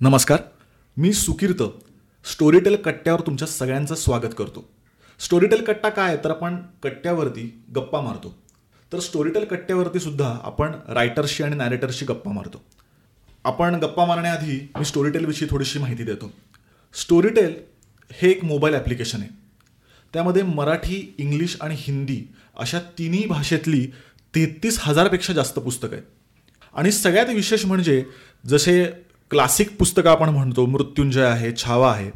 नमस्कार. मी सुकीर्त स्टोरीटेल कट्ट्यावर तुमच्या सगळ्यांचं स्वागत करतो. स्टोरीटेल कट्टा काय आहे? तर आपण कट्ट्यावरती गप्पा मारतो. तर स्टोरीटेल कट्ट्यावरती सुद्धा आपण रायटर्सशी आणि नॅरेटर्सशी गप्पा मारतो. आपण गप्पा मारण्याआधी मी स्टोरीटेलविषयी थोडीशी माहिती देतो. स्टोरीटेल हे एक मोबाईल ॲप्लिकेशन आहे. त्यामध्ये मराठी इंग्लिश आणि हिंदी अशा तिन्ही भाषेतली तेहतीस हजारपेक्षा जास्त पुस्तकं आहेत. आणि सगळ्यात विशेष म्हणजे जसे क्लासिक पुस्तकं आपण म्हणतो मृत्युंजय आहे छावा आहे.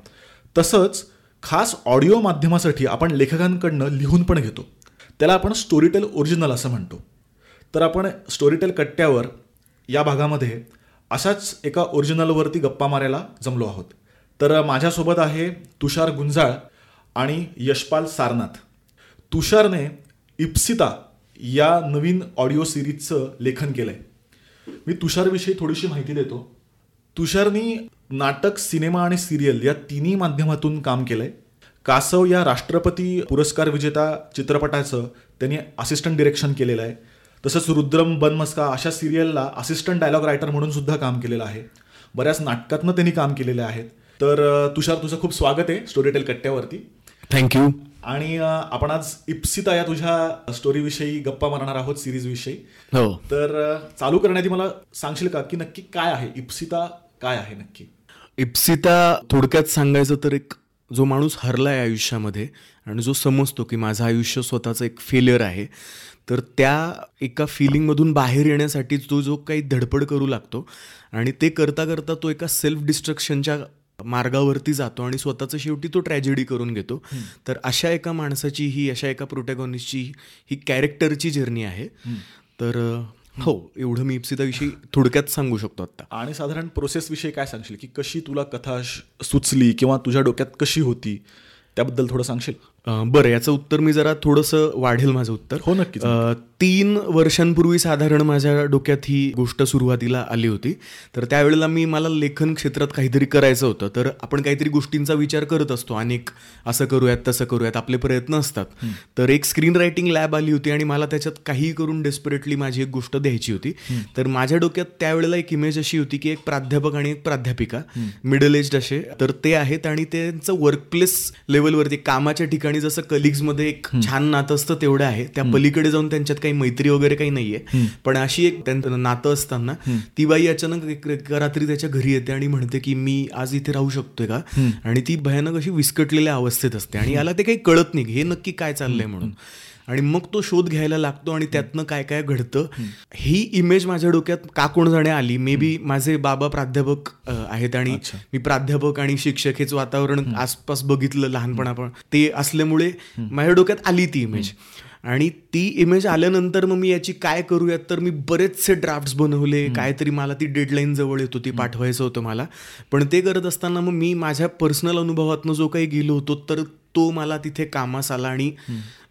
तसंच खास ऑडिओ माध्यमासाठी आपण लेखकांकडनं लिहून पण घेतो. त्याला आपण स्टोरीटेल ओरिजिनल असं म्हणतो. तर आपण स्टोरीटेल कट्ट्यावर या भागामध्ये अशाच एका ओरिजिनलवरती गप्पा मारायला जमलो आहोत. तर माझ्यासोबत आहे तुषार गुंजाळ आणि यशपाल सारनाथ. तुषारने इप्सिता या नवीन ऑडिओ सिरीजचं लेखन केलं आहे मी तुषारविषयी थोडीशी माहिती देतो. तुषारनी नाटक सिनेमा आणि सिरियल या तिन्ही माध्यमातून काम केलं आहे कासव या राष्ट्रपती पुरस्कार विजेता चित्रपटाचं त्यांनी असिस्टंट डिरेक्शन केलेलं आहे. तसंच रुद्रम बनमस्का अशा सिरियलला असिस्टंट डायलॉग रायटर म्हणून सुद्धा काम केलेलं आहे. बऱ्याच नाटकातनं त्यांनी काम केलेलं आहे. तर तुषार तुझं खूप स्वागत आहे स्टोरीटेल कट्ट्यावरती. थँक्यू आणि आपण आज इप्सिता या तुझ्या स्टोरीविषयी गप्पा मारणार आहोत सिरीजविषयी हो. तर चालू करण्याआधी मला सांगशील का की नक्की काय आहे इप्सिता काय आहे नक्की? इप्सिता थोडक्यात सांगायचं तर एक जो माणूस हरलाय आयुष्यामध्ये आणि जो समजतो की माझं आयुष्य स्वतःचं एक फेलियर आहे तर त्या एका फिलिंगमधून बाहेर येण्यासाठी तो जो काही धडपड करू लागतो आणि ते करता करता तो एका सेल्फ डिस्ट्रक्शनच्या मार्गावरती जातो आणि स्वतःचं शेवटी तो ट्रॅजेडी करून घेतो. तर अशा एका माणसाची ही अशा एका प्रोटॅगॉनिस्टची ही कॅरेक्टरची जर्नी आहे. तर हो. एवढं मी इप्सिताविषयी थोडक्यात सांगू शकतो आता आणि साधारण प्रोसेसविषयी काय सांगशील? की कशी तुला कथा सुचली किंवा तुझ्या डोक्यात कशी होती? त्याबद्दल थोडं सांगशील? बरं याचं उत्तर मी जरा थोडंसं वाढेल माझं उत्तर. हो, नक्कीच, अं, तीन वर्षांपूर्वी साधारण माझ्या डोक्यात ही गोष्ट सुरुवातीला आली होती. तर त्यावेळेला मी मला लेखन क्षेत्रात काहीतरी करायचं होतं. तर आपण काहीतरी गोष्टींचा विचार करत असतो. अनेक असं करूयात तसं करूयात आपले प्रयत्न असतात. तर एक स्क्रीन रायटिंग लॅब आली होती आणि मला त्याच्यात काही करून डेस्परेटली माझी एक गोष्ट द्यायची होती. तर माझ्या डोक्यात त्यावेळेला एक इमेज अशी होती की एक प्राध्यापक आणि एक प्राध्यापिका मिडल एज असे. तर ते आहेत आणि त्यांचं वर्कप्लेस लेवलवरती कामाच्या ठिकाणी जसं कलिग्समध्ये एक छान नातं असतं तेवढं आहे. त्या पलीकडे जाऊन त्यांच्यात काही मैत्री वगैरे काही नाहीये. पण अशी एक त्यांचं नातं असताना ती बाई अचानक रात्री त्याच्या घरी येते आणि म्हणते की मी आज इथे राहू शकतोय का? आणि ती भयानक अशी विस्कटलेल्या अवस्थेत असते. आणि याला ते काही कळत नाही हे नक्की काय चाललंय म्हणून. आणि मग तो शोध घ्यायला लागतो आणि त्यातनं काय काय घडतं. ही इमेज माझ्या डोक्यात का कोण जाणे आली? मे बी माझे बाबा प्राध्यापक आहेत आणि मी प्राध्यापक आणि शिक्षक हेच वातावरण आसपास बघितलं लहानपणापण ते असल्यामुळे माझ्या डोक्यात आली ती इमेज आणि ती इमेज आल्यानंतर मग मी याची काय करूयात? तर मी बरेचसे ड्राफ्ट्स बनवले. काहीतरी मला ती डेडलाईन जवळ येत होती पाठवायचं होतं मला. पण ते करत असताना मग मी माझ्या पर्सनल अनुभवातनं जो काही गेलो होतो तर तो मला तिथे कामास आला आणि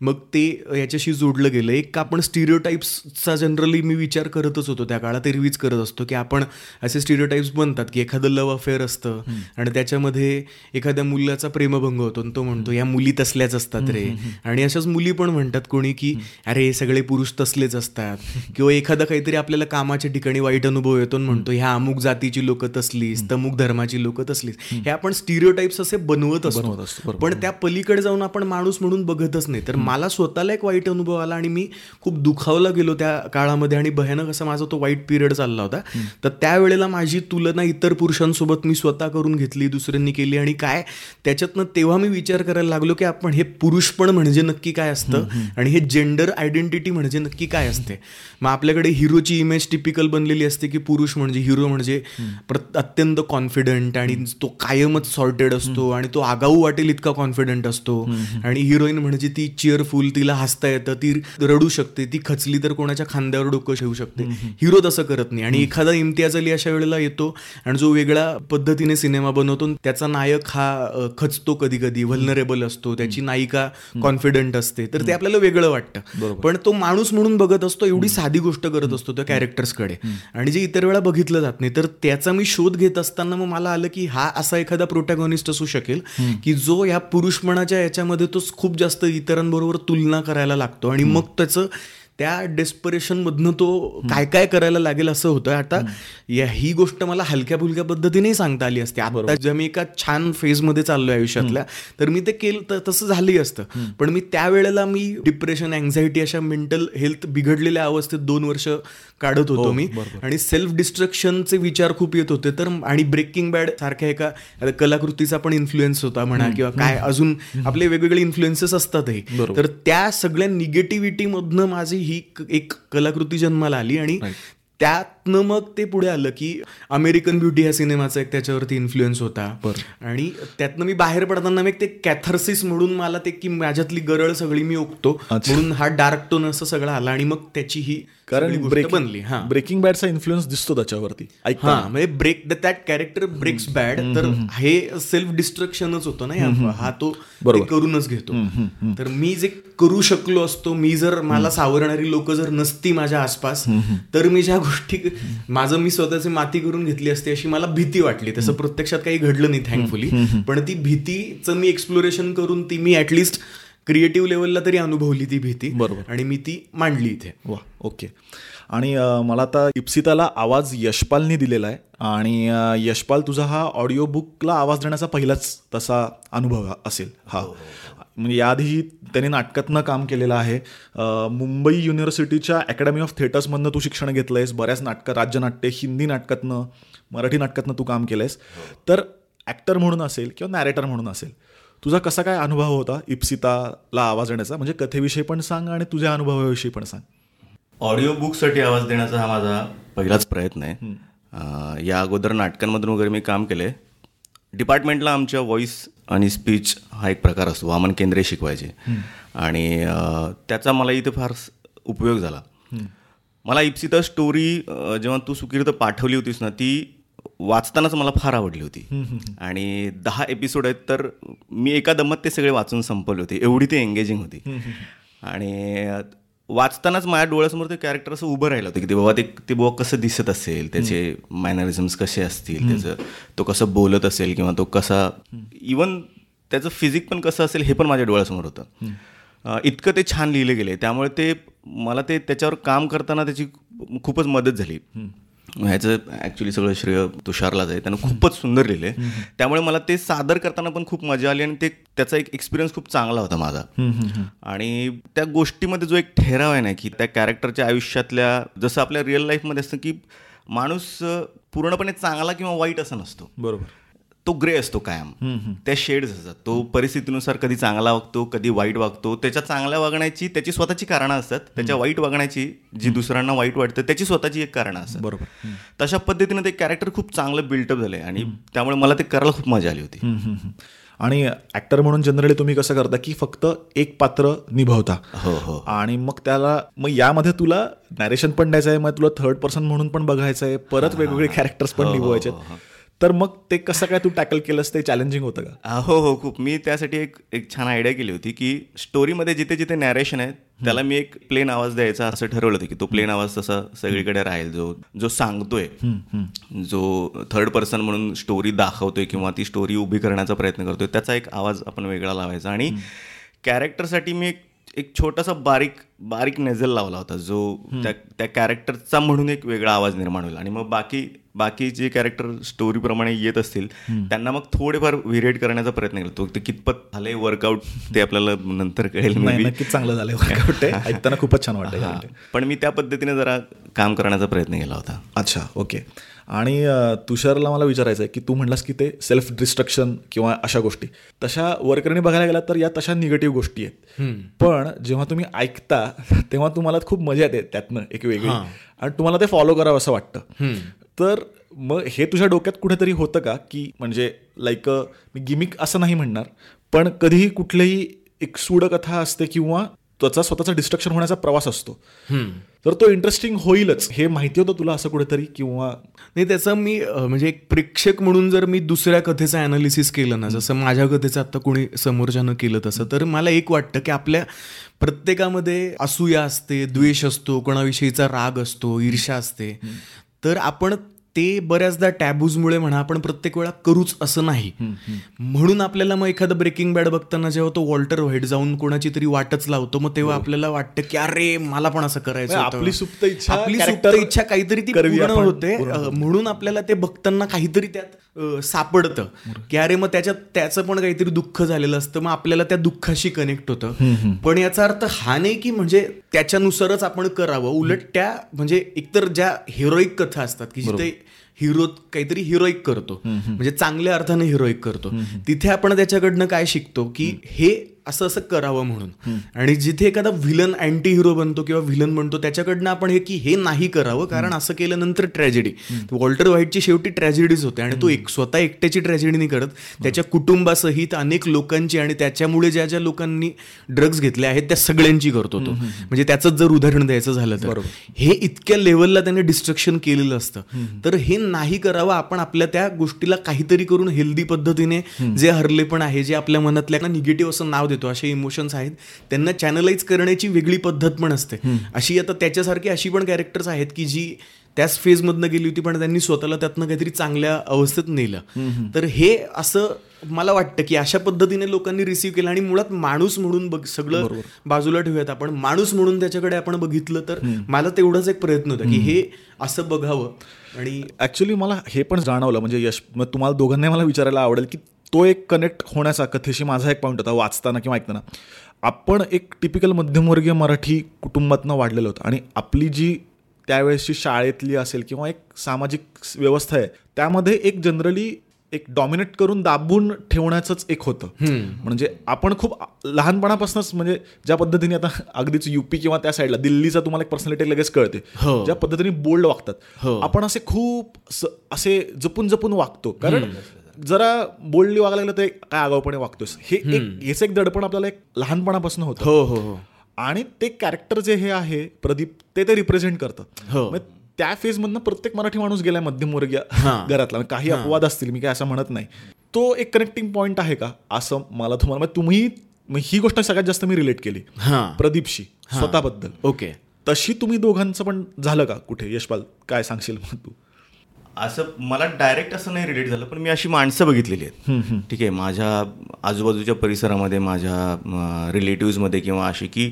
मग ते याच्याशी जोडलं गेलं. एक आपण स्टिरिओटाईप्सचा जनरली मी विचार करतच होतो. त्या काळात एरवीच करत असतो की आपण असे स्टिरिओटाईप्स बनतात की एखादं लव्ह अफेअर असतं आणि त्याच्यामध्ये एखाद्या मुलाचा प्रेमभंग होतो आणि तो म्हणतो या मुली तसल्याच असतात रे. आणि अशाच मुली पण म्हणतात कोणी की अरे हे सगळे पुरुष तसलेच असतात. किंवा एखादा काहीतरी आपल्याला कामाच्या ठिकाणी वाईट अनुभव येतो म्हणतो ह्या अमुक जातीची लोक तसलीच तमुक धर्माची लोक तसलीच हे आपण स्टिरिओटाईप्स असे बनवत असतो, पण त्या पलीकडे जाऊन आपण माणूस म्हणून बघतच नाही. तर मला स्वतःला एक वाईट अनुभव आला आणि मी खूप दुखावला गेलो त्या काळामध्ये आणि भयानक असा माझा तो वाईट पिरियड चालला होता. तर त्यावेळेला माझी तुलना इतर पुरुषांसोबत मी स्वतः करून घेतली दुसऱ्यांनी केली आणि काय त्याच्यातनं तेव्हा मी विचार करायला लागलो की आपण हे पुरुषपण म्हणजे नक्की काय असतं आणि हे जेंडर आयडेंटिटी म्हणजे नक्की काय असते. मग आपल्याकडे हिरोची इमेज टिपिकल बनलेली असते की पुरुष म्हणजे हिरो म्हणजे प्रत- अत्यंत कॉन्फिडंट आणि तो कायमच सॉर्टेड असतो आणि तो आगाऊ वाटेल इतका कॉन्फिडंट असतो. आणि हिरोईन म्हणजे ती चिअरफुल तिला हसता येतं ती रडू शकते ती खचली तर कोणाच्या खांद्यावर डोकं ठेवू शकते. हिरो तसं करत नाही. आणि एखादा इम्तियाज अली अशा वेळेला येतो आणि जो वेगळ्या पद्धतीने सिनेमा बनवतो त्याचा नायक हा खचतो कधी कधी व्हलनरेबल असतो त्याची नायिका कॉन्फिडंट असते तर ते आपल्याला वेगळं वाटतं. पण तो माणूस म्हणून बघत असतो एवढी साधी गोष्ट करत असतो त्या कॅरेक्टर्सकडे आणि जे इतर वेळा बघितलं जात नाही तर त्याचा मी शोध घेत असताना मग मला आलं की हा असा एखादा प्रोटॅगॉनिस्ट असू शकेल की जो या पुरुषपणाच्या याच्यामध्ये तो खूप जास्त इतरांबरोबर तुलना करायला लागतो आणि मग त्याचं त्या डेस्परेशन मधनं तो काय काय करायला लागेल असं होतं आता या ही गोष्ट मला हलक्या फुलक्या पद्धतीने सांगता आली असते. आता जेव्हा मी एका छान फेजमध्ये चाललोय आयुष्यातल्या तर मी ते केलं तर तसं झालंही असतं. पण मी त्यावेळेला मी डिप्रेशन अँझायटी अशा मेंटल हेल्थ बिघडलेल्या अवस्थेत दोन वर्ष काढत होतो मी. आणि सेल्फ डिस्ट्रक्शनचे विचार खूप येत होते. तर आणि ब्रेकिंग बॅड सारख्या एका कलाकृतीचा पण इन्फ्लुएन्स होता म्हणा किंवा काय अजून आपले वेगवेगळे इन्फ्लुएन्सेस असतातही. तर त्या सगळ्या निगेटिव्हिटी मधनं माझी ही एक कलाकृती जन्माला आली आणि त्यातनं मग ते पुढे आलं की अमेरिकन ब्युटी ह्या सिनेमाचा एक त्याच्यावरती इन्फ्लुएन्स होता. आणि त्यातनं मी बाहेर पडताना मी ते कॅथर्सिस म्हणून मला ते की माझ्यातली गरळ सगळी मी ओकतो म्हणून हा डार्क टोन असं सगळं आला आणि मग त्याची ही कारण ब्रेक बनली हा. ब्रेकिंग बॅडचा इन्फ्लुएन्स दिसतो त्याच्यावरती. हा म्हणजे break that character breaks bad तर हे सेल्फ डिस्ट्रक्शनच होतं ना हा तो ते करूनच घेतो. तर मी जे करू शकलो असतो मी जर मला सावरणारी लोक जर नसती माझ्या आसपास तर मी ज्या गोष्टी माझं मी स्वतःची माती करून घेतली असती अशी मला भीती वाटली. तसं प्रत्यक्षात काही घडलं नाही थँकफुली पण ती भीतीचं मी एक्सप्लोरेशन करून ती मी ऍटलिस्ट क्रिएटिव्ह लेवलला तरी अनुभवली ती भीती. बरोबर. आणि मी ती मांडली इथे. वा ओके. आणि मला आता इप्सिताला आवाज यशपालनी दिलेला आहे. आणि यशपाल तुझा हा ऑडिओ बुकला आवाज देण्याचा पहिलाच तसा अनुभव हा- असेल हा म्हणजे याआधी त्याने नाटकातनं काम केलेलं आहे. मुंबई युनिव्हर्सिटीच्या अकॅडमी ऑफ थिएटर्समधनं तू शिक्षण घेतलं आहेस बऱ्याच नाटकं राज्यनाट्य हिंदी नाटकातनं मराठी नाटकातनं तू काम केलं आहेस तर ॲक्टर म्हणून असेल किंवा नॅरेटर म्हणून असेल तुझा कसा काय अनुभव होता इप्सिताला आवाज देण्याचा? म्हणजे कथेविषयी पण सांग आणि तुझ्या अनुभवाविषयी पण सांग. ऑडिओ बुकसाठी आवाज देण्याचा हा माझा पहिलाच प्रयत्न आहे. या अगोदर नाटकांमधून वगैरे मी काम केले. डिपार्टमेंटला आमच्या व्हॉइस आणि स्पीच हा एक प्रकार असतो. वामन केंद्रे शिकवायचे. आणि त्याचा मला इथे फार उपयोग झाला. मला इप्सिता स्टोरी जेव्हा तू सुकिर्त पाठवली होतीस ना ती वाचतानाच मला फार आवडली होती. आणि दहा एपिसोड आहेत तर मी एका दमात ते सगळे वाचून संपवले होते. एवढी ते एंगेजिंग होती. आणि वाचतानाच माझ्या डोळ्यासमोर ते कॅरेक्टर असं उभं राहिलं होतं की ते बाबा ते ते बाबा कसं दिसत असेल त्याचे मॅनरिझम्स कसे असतील त्याचं तो कसं बोलत असेल किंवा तो कसा इवन त्याचं फिजिक पण कसं असेल हे पण माझ्या डोळ्यासमोर होतं. इतकं ते छान लिहिले गेले त्यामुळे ते मला ते त्याच्यावर काम करताना त्याची खूपच मदत झाली. ह्याचं ॲक्च्युली सगळं श्रेय तुषारलाच आहे. त्यानं खूपच सुंदर लिहिले त्यामुळे मला ते सादर करताना पण खूप मजा आली आणि ते त्याचा एक एक्सपिरियन्स खूप चांगला होता माझा. आणि त्या गोष्टीमध्ये जो एक ठेराव आहे ना की त्या कॅरेक्टरच्या आयुष्यातल्या जसं आपल्या रिअल लाईफमध्ये असतं की माणूस पूर्णपणे चांगला किंवा वाईट असा नसतो. बरोबर. तो ग्रे असतो कायम. त्या शेड्स असतात. तो परिस्थितीनुसार कधी चांगला वागतो कधी वाईट वागतो. त्याच्या चांगल्या वागण्याची त्याची स्वतःची कारणं असतात. त्याच्या वाईट वागण्याची जी दुसऱ्यांना वाईट वाटतं त्याची स्वतःची एक कारणं असतात. बरोबर. तशा पद्धतीने ते कॅरेक्टर खूप चांगलं बिल्टअप झालंय आणि त्यामुळे मला ते करायला खूप मजा आली होती. आणि ऍक्टर म्हणून जनरली तुम्ही कसं करता की फक्त एक पात्र निभावता? हो हो. आणि मग त्याला मग यामध्ये तुला नॅरेशन पण द्यायचं आहे मग तुला थर्ड पर्सन म्हणून पण बघायचं आहे परत वेगवेगळे कॅरेक्टर्स पण निभवायचे आहेत. तर मग ते कसं काय तू टॅकल केलंस? ते चॅलेंजिंग होतं का? हो हो खूप. मी त्यासाठी एक एक छान आयडिया केली होती की स्टोरीमध्ये जिथे जिथे नॅरेशन आहे त्याला मी एक प्लेन आवाज द्यायचा असं ठरवलं होतं की तो प्लेन आवाज तसा सगळीकडे राहील. जो जो सांगतोय जो थर्ड पर्सन म्हणून स्टोरी दाखवतोय किंवा ती स्टोरी उभी करण्याचा प्रयत्न करतोय त्याचा एक आवाज आपण वेगळा लावायचा. आणि कॅरेक्टरसाठी मी एक एक छोटासा बारीक बारीक नेझल लावला होता जो त्या त्या कॅरेक्टरचा म्हणून एक वेगळा आवाज निर्माण होईल. आणि मग बाकी बाकी जे कॅरेक्टर स्टोरीप्रमाणे येत असतील त्यांना मग थोडेफार व्हिरिएट करण्याचा प्रयत्न केला. तो ते कितपत झालंय वर्कआउट ते आपल्याला नंतर कळेल. नक्कीच चांगलं झालं आहे. ऐकताना खूपच छान. वाटतं पण मी त्या पद्धतीने जरा काम करण्याचा प्रयत्न केला होता. अच्छा ओके. आणि तुषारला मला विचारायचं आहे की तू म्हणलास की ते सेल्फ डिस्ट्रक्शन किंवा अशा गोष्टी. तशा वर्करने बघायला गेला तर या तशा निगेटिव्ह गोष्टी आहेत. पण जेव्हा तुम्ही ऐकता तेव्हा तुम्हाला खूप मजा येते त्यातनं एक वेगळी. आणि तुम्हाला ते फॉलो करावं असं वाटतं. तर मग हे तुझ्या डोक्यात कुठेतरी होतं का? की म्हणजे लाईक मी गिमिक असं नाही म्हणणार पण कधीही कुठलीही एक सूडकथा असते किंवा त्याचा स्वतःचा डिस्ट्रक्शन होण्याचा प्रवास असतो. तर तो इंटरेस्टिंग होईलच. हे माहिती होतं तुला असं कुठेतरी किंवा नाही त्याचं मी म्हणजे एक प्रेक्षक म्हणून जर मी दुसऱ्या कथेचं अनालिसिस केलं ना जसं माझ्या कथेचं आता कोणी समोरच्यानं केलं तसं तर मला एक वाटतं की आपल्या प्रत्येकामध्ये असूया असते द्वेष असतो कोणाविषयीचा राग असतो ईर्ष्या असते. तर आपण ते बऱ्याचदा टॅबूजमुळे म्हणा आपण प्रत्येक वेळा करूच असं नाही. म्हणून आपल्याला मग एखादं ब्रेकिंग बॅड बघताना जेव्हा तो वॉल्टर व्हाईट जाऊन कोणाची तरी वाटच लावतो मग तेव्हा आपल्याला वाटतं की अरे मला पण असं करायचं म्हणजे. आपली सुप्त इच्छा आपली सुप्त इच्छा काहीतरी ती पूर्ण होते. म्हणून आपल्याला ते बघताना काहीतरी त्यात सापडतं. की अरे मग त्याच्यात त्याचं पण काहीतरी दुःख झालेलं असतं मग आपल्याला त्या दुःखाशी कनेक्ट होतं. पण याचा अर्थ हा नाही की म्हणजे त्याच्यानुसारच आपण करावं. उलट त्या म्हणजे एकतर ज्या हिरोईक कथा असतात की जिथे हिरो काहीतरी हिरोईक करतो. म्हणजे चांगल्या अर्थाने हिरोईक करतो. तिथे आपण त्याच्याकडनं काय शिकतो की हे असं असं करावं म्हणून. आणि जिथे एखादा व्हिलन अँटी हिरो बनतो किंवा व्हिलन बनतो त्याच्याकडनं आपण हे की हे नाही करावं कारण असं केल्यानंतर ट्रॅजेडी वॉल्टर व्हाईटची शेवटी ट्रॅजेडीज होते आणि तो एक स्वतः एकट्याची ट्रॅजेडी नाही करत. त्याच्या कुटुंबासहित अनेक लोकांची आणि त्याच्यामुळे ज्या ज्या लोकांनी ड्रग्ज घेतले आहेत त्या सगळ्यांची करतो तो म्हणजे त्याचंच जर उदाहरण द्यायचं झालं तर. हे इतक्या लेवलला त्याने डिस्ट्रक्शन केलेलं असतं. तर हे नाही करावं आपण आपल्या त्या गोष्टीला काहीतरी करून हेल्दी पद्धतीने जे हरले पण आहे जे आपल्या मनातल्या निगेटिव्ह असं नाव देतो असे इमोशन्स आहेत. त्यांना चॅनलाइज करण्याची वेगळी पद्धत पण असते. अशी आता त्याच्यासारखी अशी पण कॅरेक्टर्स आहेत की जी त्याच फेजमधनं गेली होती पण त्यांनी स्वतःला त्यातनं काहीतरी चांगल्या अवस्थेत नेलं. तर हे असं मला वाटतं की अशा पद्धतीने लोकांनी रिसीव्ह केलं आणि मुळात माणूस म्हणून बघ सगळं बाजूला ठेवूयात आपण. माणूस म्हणून त्याच्याकडे आपण बघितलं तर मला तेवढाच एक प्रयत्न होता की हे असं बघावं. आणि ऍक्च्युली मला हे पण जाणवलं. म्हणजे यश मग तुम्हाला दोघांनाही मला विचारायला आवडेल की तो एक कनेक्ट होण्याचा कथेशी माझा एक पॉईंट होता वाचताना किंवा ऐकताना. आपण एक टिपिकल मध्यमवर्गीय मराठी कुटुंबातनं वाढलेलो होतो आणि आपली जी त्यावेळेसची शाळेतली असेल किंवा एक सामाजिक व्यवस्था आहे त्यामध्ये एक जनरली एक डॉमिनेट करून दाबून ठेवण्याचंच एक होतं. म्हणजे आपण खूप लहानपणापासूनच म्हणजे ज्या पद्धतीने आता अगदीच युपी किंवा त्या साईडला दिल्लीचा तुम्हाला एक पर्सनॅलिटी लगेच कळते. हो. ज्या पद्धतीने बोल्ड वागतात. हो. आपण असे खूप असे जपून जपून वागतो. कारण जरा बोल्डली वागायला लागलं तर काय आगाऊपणे वागतोस. हे एक याचं एक दडपण आपल्याला एक लहानपणापासून होतं. हो हो हो. आणि ते कॅरेक्टर जे हे आहे प्रदीप ते ते रिप्रेझेंट करतं. हो. मग त्या फेजमधनं प्रत्येक मराठी माणूस गेलाय मध्यमवर्गीय घरातला. काही अपवाद असतील मी काय असं म्हणत नाही. तो एक कनेक्टिंग पॉईंट आहे का? असं मला तुम्हाला तुम्ही ही गोष्ट सगळ्यात जास्त मी रिलेट केली. प्रदीपशी स्वतःबद्दल. ओके. तशी तुम्ही दोघांचं पण झालं का कुठे? यशपाल काय सांगशील मग तू? असं मला डायरेक्ट असं नाही रिलेट झालं पण मी अशी माणसं बघितलेली आहेत. ठीक आहे माझ्या आजूबाजूच्या परिसरामध्ये माझ्या रिलेटिव्समध्ये किंवा अशी की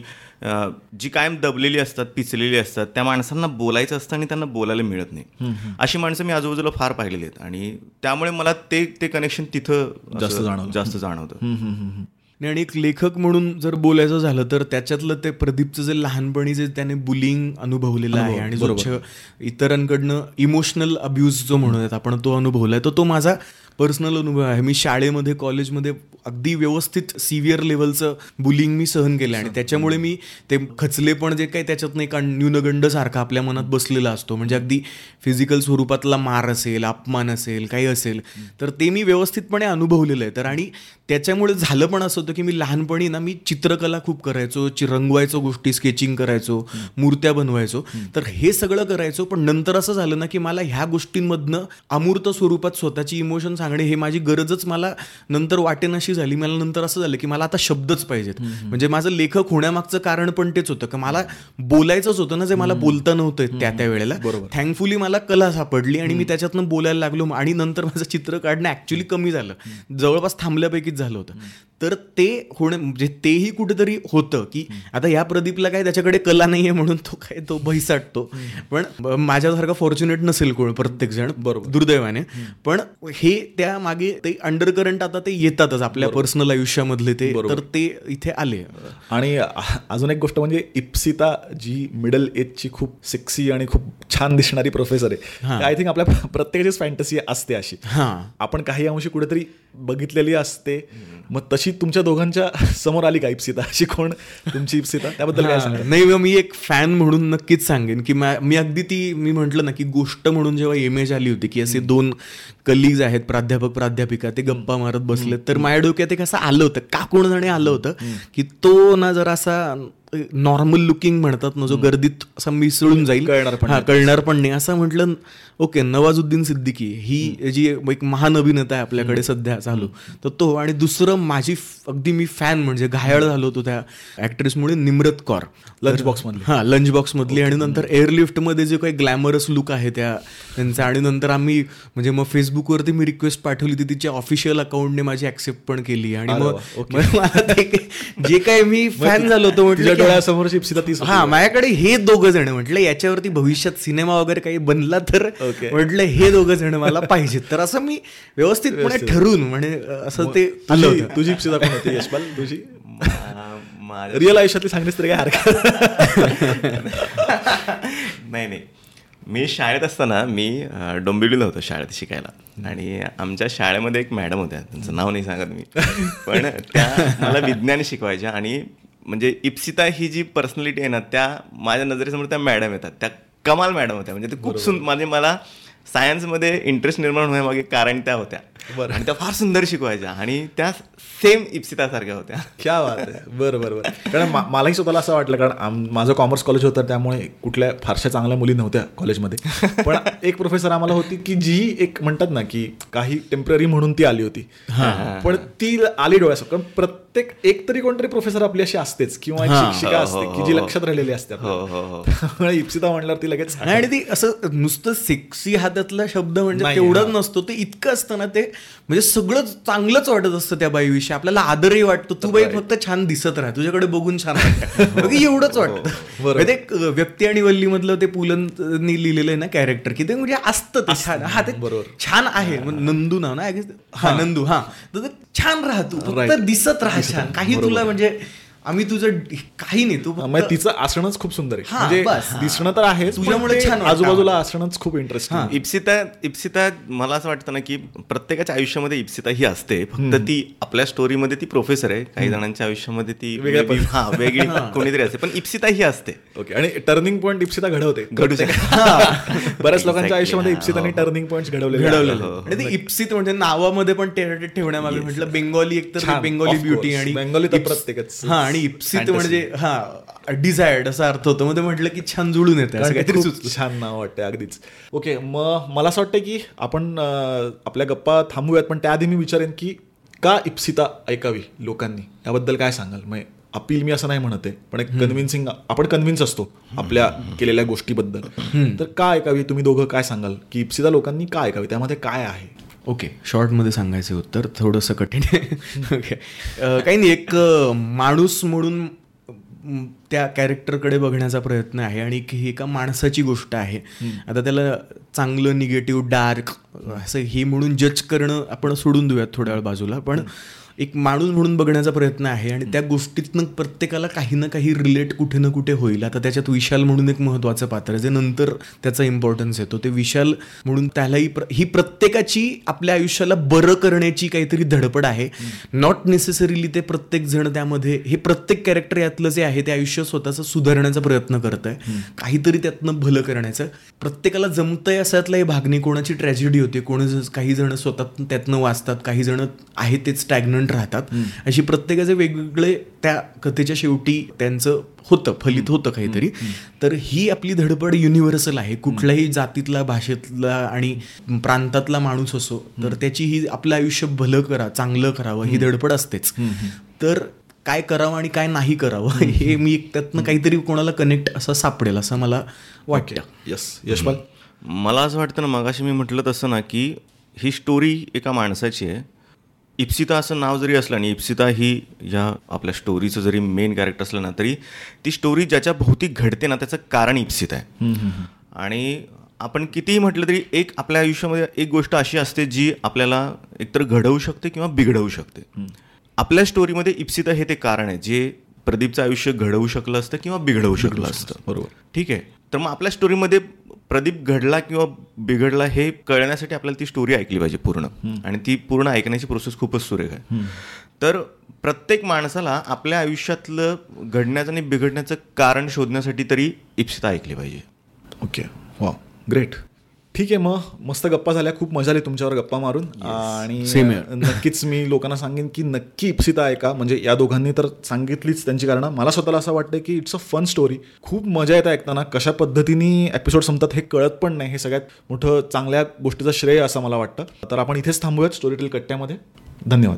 जी कायम दबलेली असतात पिचलेली असतात त्या माणसांना बोलायचं असतं आणि त्यांना बोलायला मिळत नाही. अशी माणसं मी आजूबाजूला फार पाहिलेली आहेत आणि त्यामुळे मला ते ते कनेक्शन तिथं जास्त जाणवलं. जास्त जाणवतं. नाही, आणि एक लेखक म्हणून जर बोलायचं झालं तर त्याच्यातलं ते प्रदीपचं जे लहानपणी जे त्याने बुलिंग अनुभवलेलं आहे आणि जो इतरांकडनं इमोशनल अब्यूज जो म्हणूयात आपण तो अनुभवलाय तर तो माझा पर्सनल अनुभव आहे. मी शाळेमध्ये कॉलेजमध्ये अगदी व्यवस्थित सिव्हिअर लेवलचं बुलिंग मी सहन केलं आणि त्याच्यामुळे मी ते खचले पण जे काही त्याच्यात नाही कारण न्यूनगंड सारखा आपल्या मनात बसलेला असतो. म्हणजे अगदी फिजिकल स्वरूपातला मार असेल अपमान असेल काही असेल तर ते मी व्यवस्थितपणे अनुभवलेलं आहे. तर आणि त्याच्यामुळे झालं पण असं होतं की मी लहानपणी ना मी चित्रकला खूप करायचो रंगवायचो गोष्टी स्केचिंग करायचो मूर्त्या बनवायचो. तर हे सगळं करायचो पण नंतर असं झालं ना की मला ह्या गोष्टींमधनं अमूर्त स्वरूपात स्वतःची इमोशन सांगणे हे माझी गरजच मला नंतर वाटेनाशी झाली. मला नंतर असं झालं की मला आता शब्दच पाहिजेत. म्हणजे माझं लेखक होण्यामागचं कारण पण तेच होतं. की मला बोलायचंच होतं ना जे मला बोलता नव्हतं त्या त्या वेळेला. थँकफुली मला कला सापडली आणि मी त्याच्यातनं बोलायला लागलो आणि नंतर माझं चित्र काढणं ऍक्च्युली कमी झालं. जवळपास थांबल्यापैकीच झालं होतं. तर ते होणं म्हणजे तेही कुठेतरी होतं की आता या प्रदीपला काय त्याच्याकडे कला नाहीये म्हणून तो काय तो भैसाटतो. पण माझ्यासारखा फॉर्च्युनेट नसेल कोण प्रत्येक जण बरोबर. दुर्दैवाने. पण हे त्या मागे ते अंडर करंट आता ते येतातच आपल्या पर्सनल आयुष्यामधले ते तर ते इथे आले. आणि अजून एक गोष्ट म्हणजे इप्सिता जी मिडल एजची खूप सेक्सी आणि खूप छान दिसणारी प्रोफेसर आहे आय थिंक आपल्या प्रत्येकाचीच फॅन्टसी असते अशी. हा. आपण काही अंशी कुठेतरी बघितलेली असते. मग तशी तुमच्या दोघांच्या समोर आली का इप्सिता? अशी कोण? तुमची इप्सिता? त्याबद्दल काय सांगा नाही मी एक फॅन म्हणून नक्कीच सांगेन की मा- मी अगदी ती मी म्हटलं ना की गोष्ट म्हणून जेव्हा इमेज आली होती की असे दोन कलिग्ज आहेत प्राध्यापक प्राध्यापिका ते गप्पा मारत बसले तर माझ्या डोक्यात एक असं आलं होतं का कोण जाणे आलं होतं की तो ना जरा असा नॉर्मल लुकिंग म्हणतात ना जो गर्दीत असा मिसळून जाईल. कळणार पण कळणार पण नाही. असं म्हटलं ओके नवाजुद्दीन सिद्दीकी ही जी एक महान अभिनेता आहे आपल्याकडे सध्या चालू. तर तो आणि दुसरं माझी अगदी मी फॅन म्हणजे घायाळ झालो होतो त्या ऍक्ट्रेसमुळे निम्रत कौर. लंच बॉक्स मधली. हा लंच बॉक्स मधली आणि नंतर एअरलिफ्टमध्ये जे काही ग्लॅमरस लुक आहे त्या त्यांचा. आणि नंतर आम्ही म्हणजे मग फेसबुकवरती मी रिक्वेस्ट पाठवली ती तिच्या ऑफिशियल अकाउंटने माझी ऍक्सेप्ट पण केली. आणि मग मला जे काही मी फॅन झालो होतो म्हटलं इप्सिता तीच होती. हा माझ्याकडे हे दोघं जण म्हटलं याच्यावरती भविष्यात सिनेमा वगैरे काही बनला तर. म्हटलं हे दोघं जण मला पाहिजेत. तर असं मी व्यवस्थितपणे व्यवस्थित. ठरवून म्हणजे असं ते आलं तुझी होतं. तुझी इप्सिता कोण होती यशपाल तुझी? रिअल आयुष्यातली सांगलीस तरी काय हरकत नाही. नाही मी शाळेत असताना मी डोंबिवलीला होतो शाळेत शिकायला. आणि आमच्या शाळेमध्ये एक मॅडम होत्या त्यांचं नाव नाही सांगत मी. पण त्या मला विज्ञान शिकवायच्या आणि म्हणजे इप्सिता ही जी पर्सनॅलिटी आहे ना त्या माझ्या नजरेसमोर त्या मॅडम येतात. त्या कमाल मॅडम होत्या. म्हणजे ते खूप सुंदर म्हणजे मला सायन्समध्ये इंटरेस्ट निर्माण होण्यामागे कारण त्या होत्या. बरं. आणि त्या फार सुंदर शिकवायच्या. आणि त्या सेम इप्सितासारख्या होत्या. क्या बात आहे. बरं बरं बरं. कारण मलाही स्वतःला असं वाटलं कारण आम- माझं कॉमर्स कॉलेज होतं त्यामुळे कुठल्या फारशा चांगल्या मुली नव्हत्या कॉलेजमध्ये पण एक प्रोफेसर आम्हाला होती की जी एक म्हणतात ना की काही टेंपररी म्हणून ती आली होती. पण ती आली डोळ्यासमोर. कारण प्रत्येक एक तरी कोणतरी प्रोफेसर आपली अशी असतेच किंवा शिक्षिका हो, असते हो, की जी हो. लक्षात राहिलेली असते हो हो हो. त्यामुळे इप्सिता म्हणल्यावर ती लगेच आणि ती असं नुसतं सेक्सी हातातला शब्द म्हणजे नाही, तेवढं हा. नसतो ते इतकं असतं ना ते म्हणजे सगळं चांगलंच वाटत असतं त्या बाईविषयी. आपल्याला आदरही वाटतो. तू बाई फक्त छान दिसत राहा. तुझ्याकडे बघून छान वाटतं. बाकी एवढंच वाटतं. बरोबर. म्हणजे ते व्यक्ती आणि वल्ली मधलं ते पुलंनी लिहिलेलं आहे ना कॅरेक्टर की ते म्हणजे असतं ते छान. हा ते बरोबर. छान आहे. नंदू नाव ना. हा नंदू. हा. तर ते छान राहा तू. फक्त. दिसत राहा छान. काही तुला म्हणजे आम्ही तुझं काही नाही तू म्हणजे तिचं आसनच खूप सुंदर आहे. हा, म्हणजे बस. दिसणं तर आहेच तुझ्यामुळे छान आजूबाजूला आसनच खूप इंटरेस्टिंग इप्सिता इप्सिता मला असं वाटतं ना की प्रत्येकाच्या आयुष्यामध्ये इप्सिता ही असते. फक्त ती आपल्या स्टोरीमध्ये ती प्रोफेसर आहे. काही जणांच्या आयुष्यामध्ये ती हा वेगळी कोणीतरी असते. पण इप्सिता ही असते. ओके आणि टर्निंग पॉईंट इप्सिता घडवते. घडू शकते. बऱ्याच लोकांच्या आयुष्यामध्ये हा, इप्सिताने. टर्निंग पॉईंट घडवलेलं आहेत. आणि ते इप्सित म्हणजे नावामध्ये पण ते ठेवण्यामागे म्हटलं बेंगॉली एक तर बेंगॉली ब्युटी. आणि बेंगॉली तर प्रत्येकच. आणि इप्सित. म्हणजे हा डिझायर्ड असा अर्थ होतो. मध्ये म्हटलं की छान जुळून येतं असं काहीतरी छान नाव वाटतं अगदीच. ओके मग मला असं वाटतं की आपण आपल्या गप्पा थांबूयात पण त्याआधी मी विचारेन की का इप्सिता ऐकावी लोकांनी? याबद्दल काय सांगाल? मग अपील मी असं नाही म्हणत पण एक कन्व्हिन्सिंग आपण कन्व्हिन्स असतो आपल्या केलेल्या गोष्टीबद्दल. तर का ऐकावी? तुम्ही दोघं काय सांगाल? की इप्सिता लोकांनी का ऐकावी? त्यामध्ये काय आहे? ओके शॉर्टमध्ये सांगायचे उत्तर थोडंसं कठीण आहे. ओके काही नाही एक माणूस म्हणून त्या कॅरेक्टरकडे बघण्याचा प्रयत्न आहे आणि ही एका माणसाची गोष्ट आहे. आता त्याला चांगलं निगेटिव्ह डार्क असं हे म्हणून जज करणं आपण सोडून देऊयात थोड्या वेळ बाजूला. पण एक माणूस म्हणून बघण्याचा प्रयत्न आहे आणि त्या गोष्टीतनं प्रत्येकाला काही ना काही रिलेट कुठे ना कुठे होईल. आता त्याच्यात विशाल म्हणून एक महत्वाचं पात्र आहे जे नंतर त्याचा इम्पॉर्टन्स येतो. ते विशाल म्हणून त्यालाही प्र- ही प्रत्येकाची आपल्या आयुष्याला बरं करण्याची काहीतरी धडपड आहे. नॉट नेसेसरीली ते प्रत्येक जण त्यामध्ये हे प्रत्येक कॅरेक्टर यातलं जे आहे ते आयुष्य स्वतःचं सुधारण्याचा प्रयत्न करत आहे काहीतरी त्यातनं भलं करण्याचं. प्रत्येकाला जमतंय असातला हे भागणी कोणाची ट्रॅजेडी होते कोण काही जण स्वतः त्यातनं वाचतात काही जण आहे तेच स्टॅग्नंट राहतात. अशी प्रत्येकाचे वेगवेगळे त्या कथेच्या शेवटी त्यांचं होतं फलित होतं काहीतरी. तर ही आपली धडपड युनिव्हर्सल आहे. कुठल्याही जातीतला भाषेतला आणि प्रांतातला माणूस असो तर त्याची ही आपलं आयुष्य भलं करा चांगलं करावं ही धडपड असतेच. तर काय करावं आणि काय नाही करावं हे मी एक त्यातनं काहीतरी कोणाला कनेक्ट असं सापडेल असं मला वाटतं. यस यशपाल? मला असं वाटतं ना मगाशी मी म्हटलं तसं ना की ही स्टोरी एका माणसाची आहे. इप्सिता असं नाव जरी असलं आणि इप्सिता ही या आपल्या स्टोरीचं जरी मेन कॅरेक्टर असलं ना तरी ती स्टोरी ज्याच्या भोवती घडते ना त्याचं कारण इप्सित आहे. आणि आपण कितीही म्हटलं तरी एक आपल्या आयुष्यामध्ये एक गोष्ट अशी असते जी आपल्याला एकतर घडवू शकते किंवा बिघडवू शकते. आपल्या स्टोरीमध्ये इप्सिता हे ते कारण आहे जे प्रदीपचं आयुष्य घडवू शकलं असतं किंवा बिघडवू शकलं असतं. बरोबर. ठीक आहे. तर मग आपल्या स्टोरीमध्ये प्रदीप घडला किंवा बिघडला हे कळण्यासाठी आपल्याला ती स्टोरी ऐकली पाहिजे पूर्ण. आणि ती पूर्ण ऐकण्याची प्रोसेस खूपच सुरेख आहे. तर प्रत्येक माणसाला आपल्या आयुष्यातलं घडण्याचं आणि बिघडण्याचं कारण शोधण्यासाठी तरी इप्सिता ऐकली पाहिजे. ओके वा ग्रेट ठीक आहे मग मस्त गप्पा झाल्या. खूप मजा आली तुमच्यावर गप्पा मारून. आणि नक्कीच मी लोकांना सांगेन की नक्की इप्सिता ऐका म्हणजे या दोघांनी तर सांगितलीच त्यांची कारण. मला स्वतःला असं वाटतं की इट्स अ फन स्टोरी खूप मजा येते ऐकताना. कशा पद्धतीने एपिसोड संपतात हे कळत पण नाही. हे सगळ्यात मोठं चांगल्या गोष्टीचं श्रेय असं मला वाटतं. तर आपण इथेच थांबूयात स्टोरी टेल कट्ट्यामध्ये. धन्यवाद.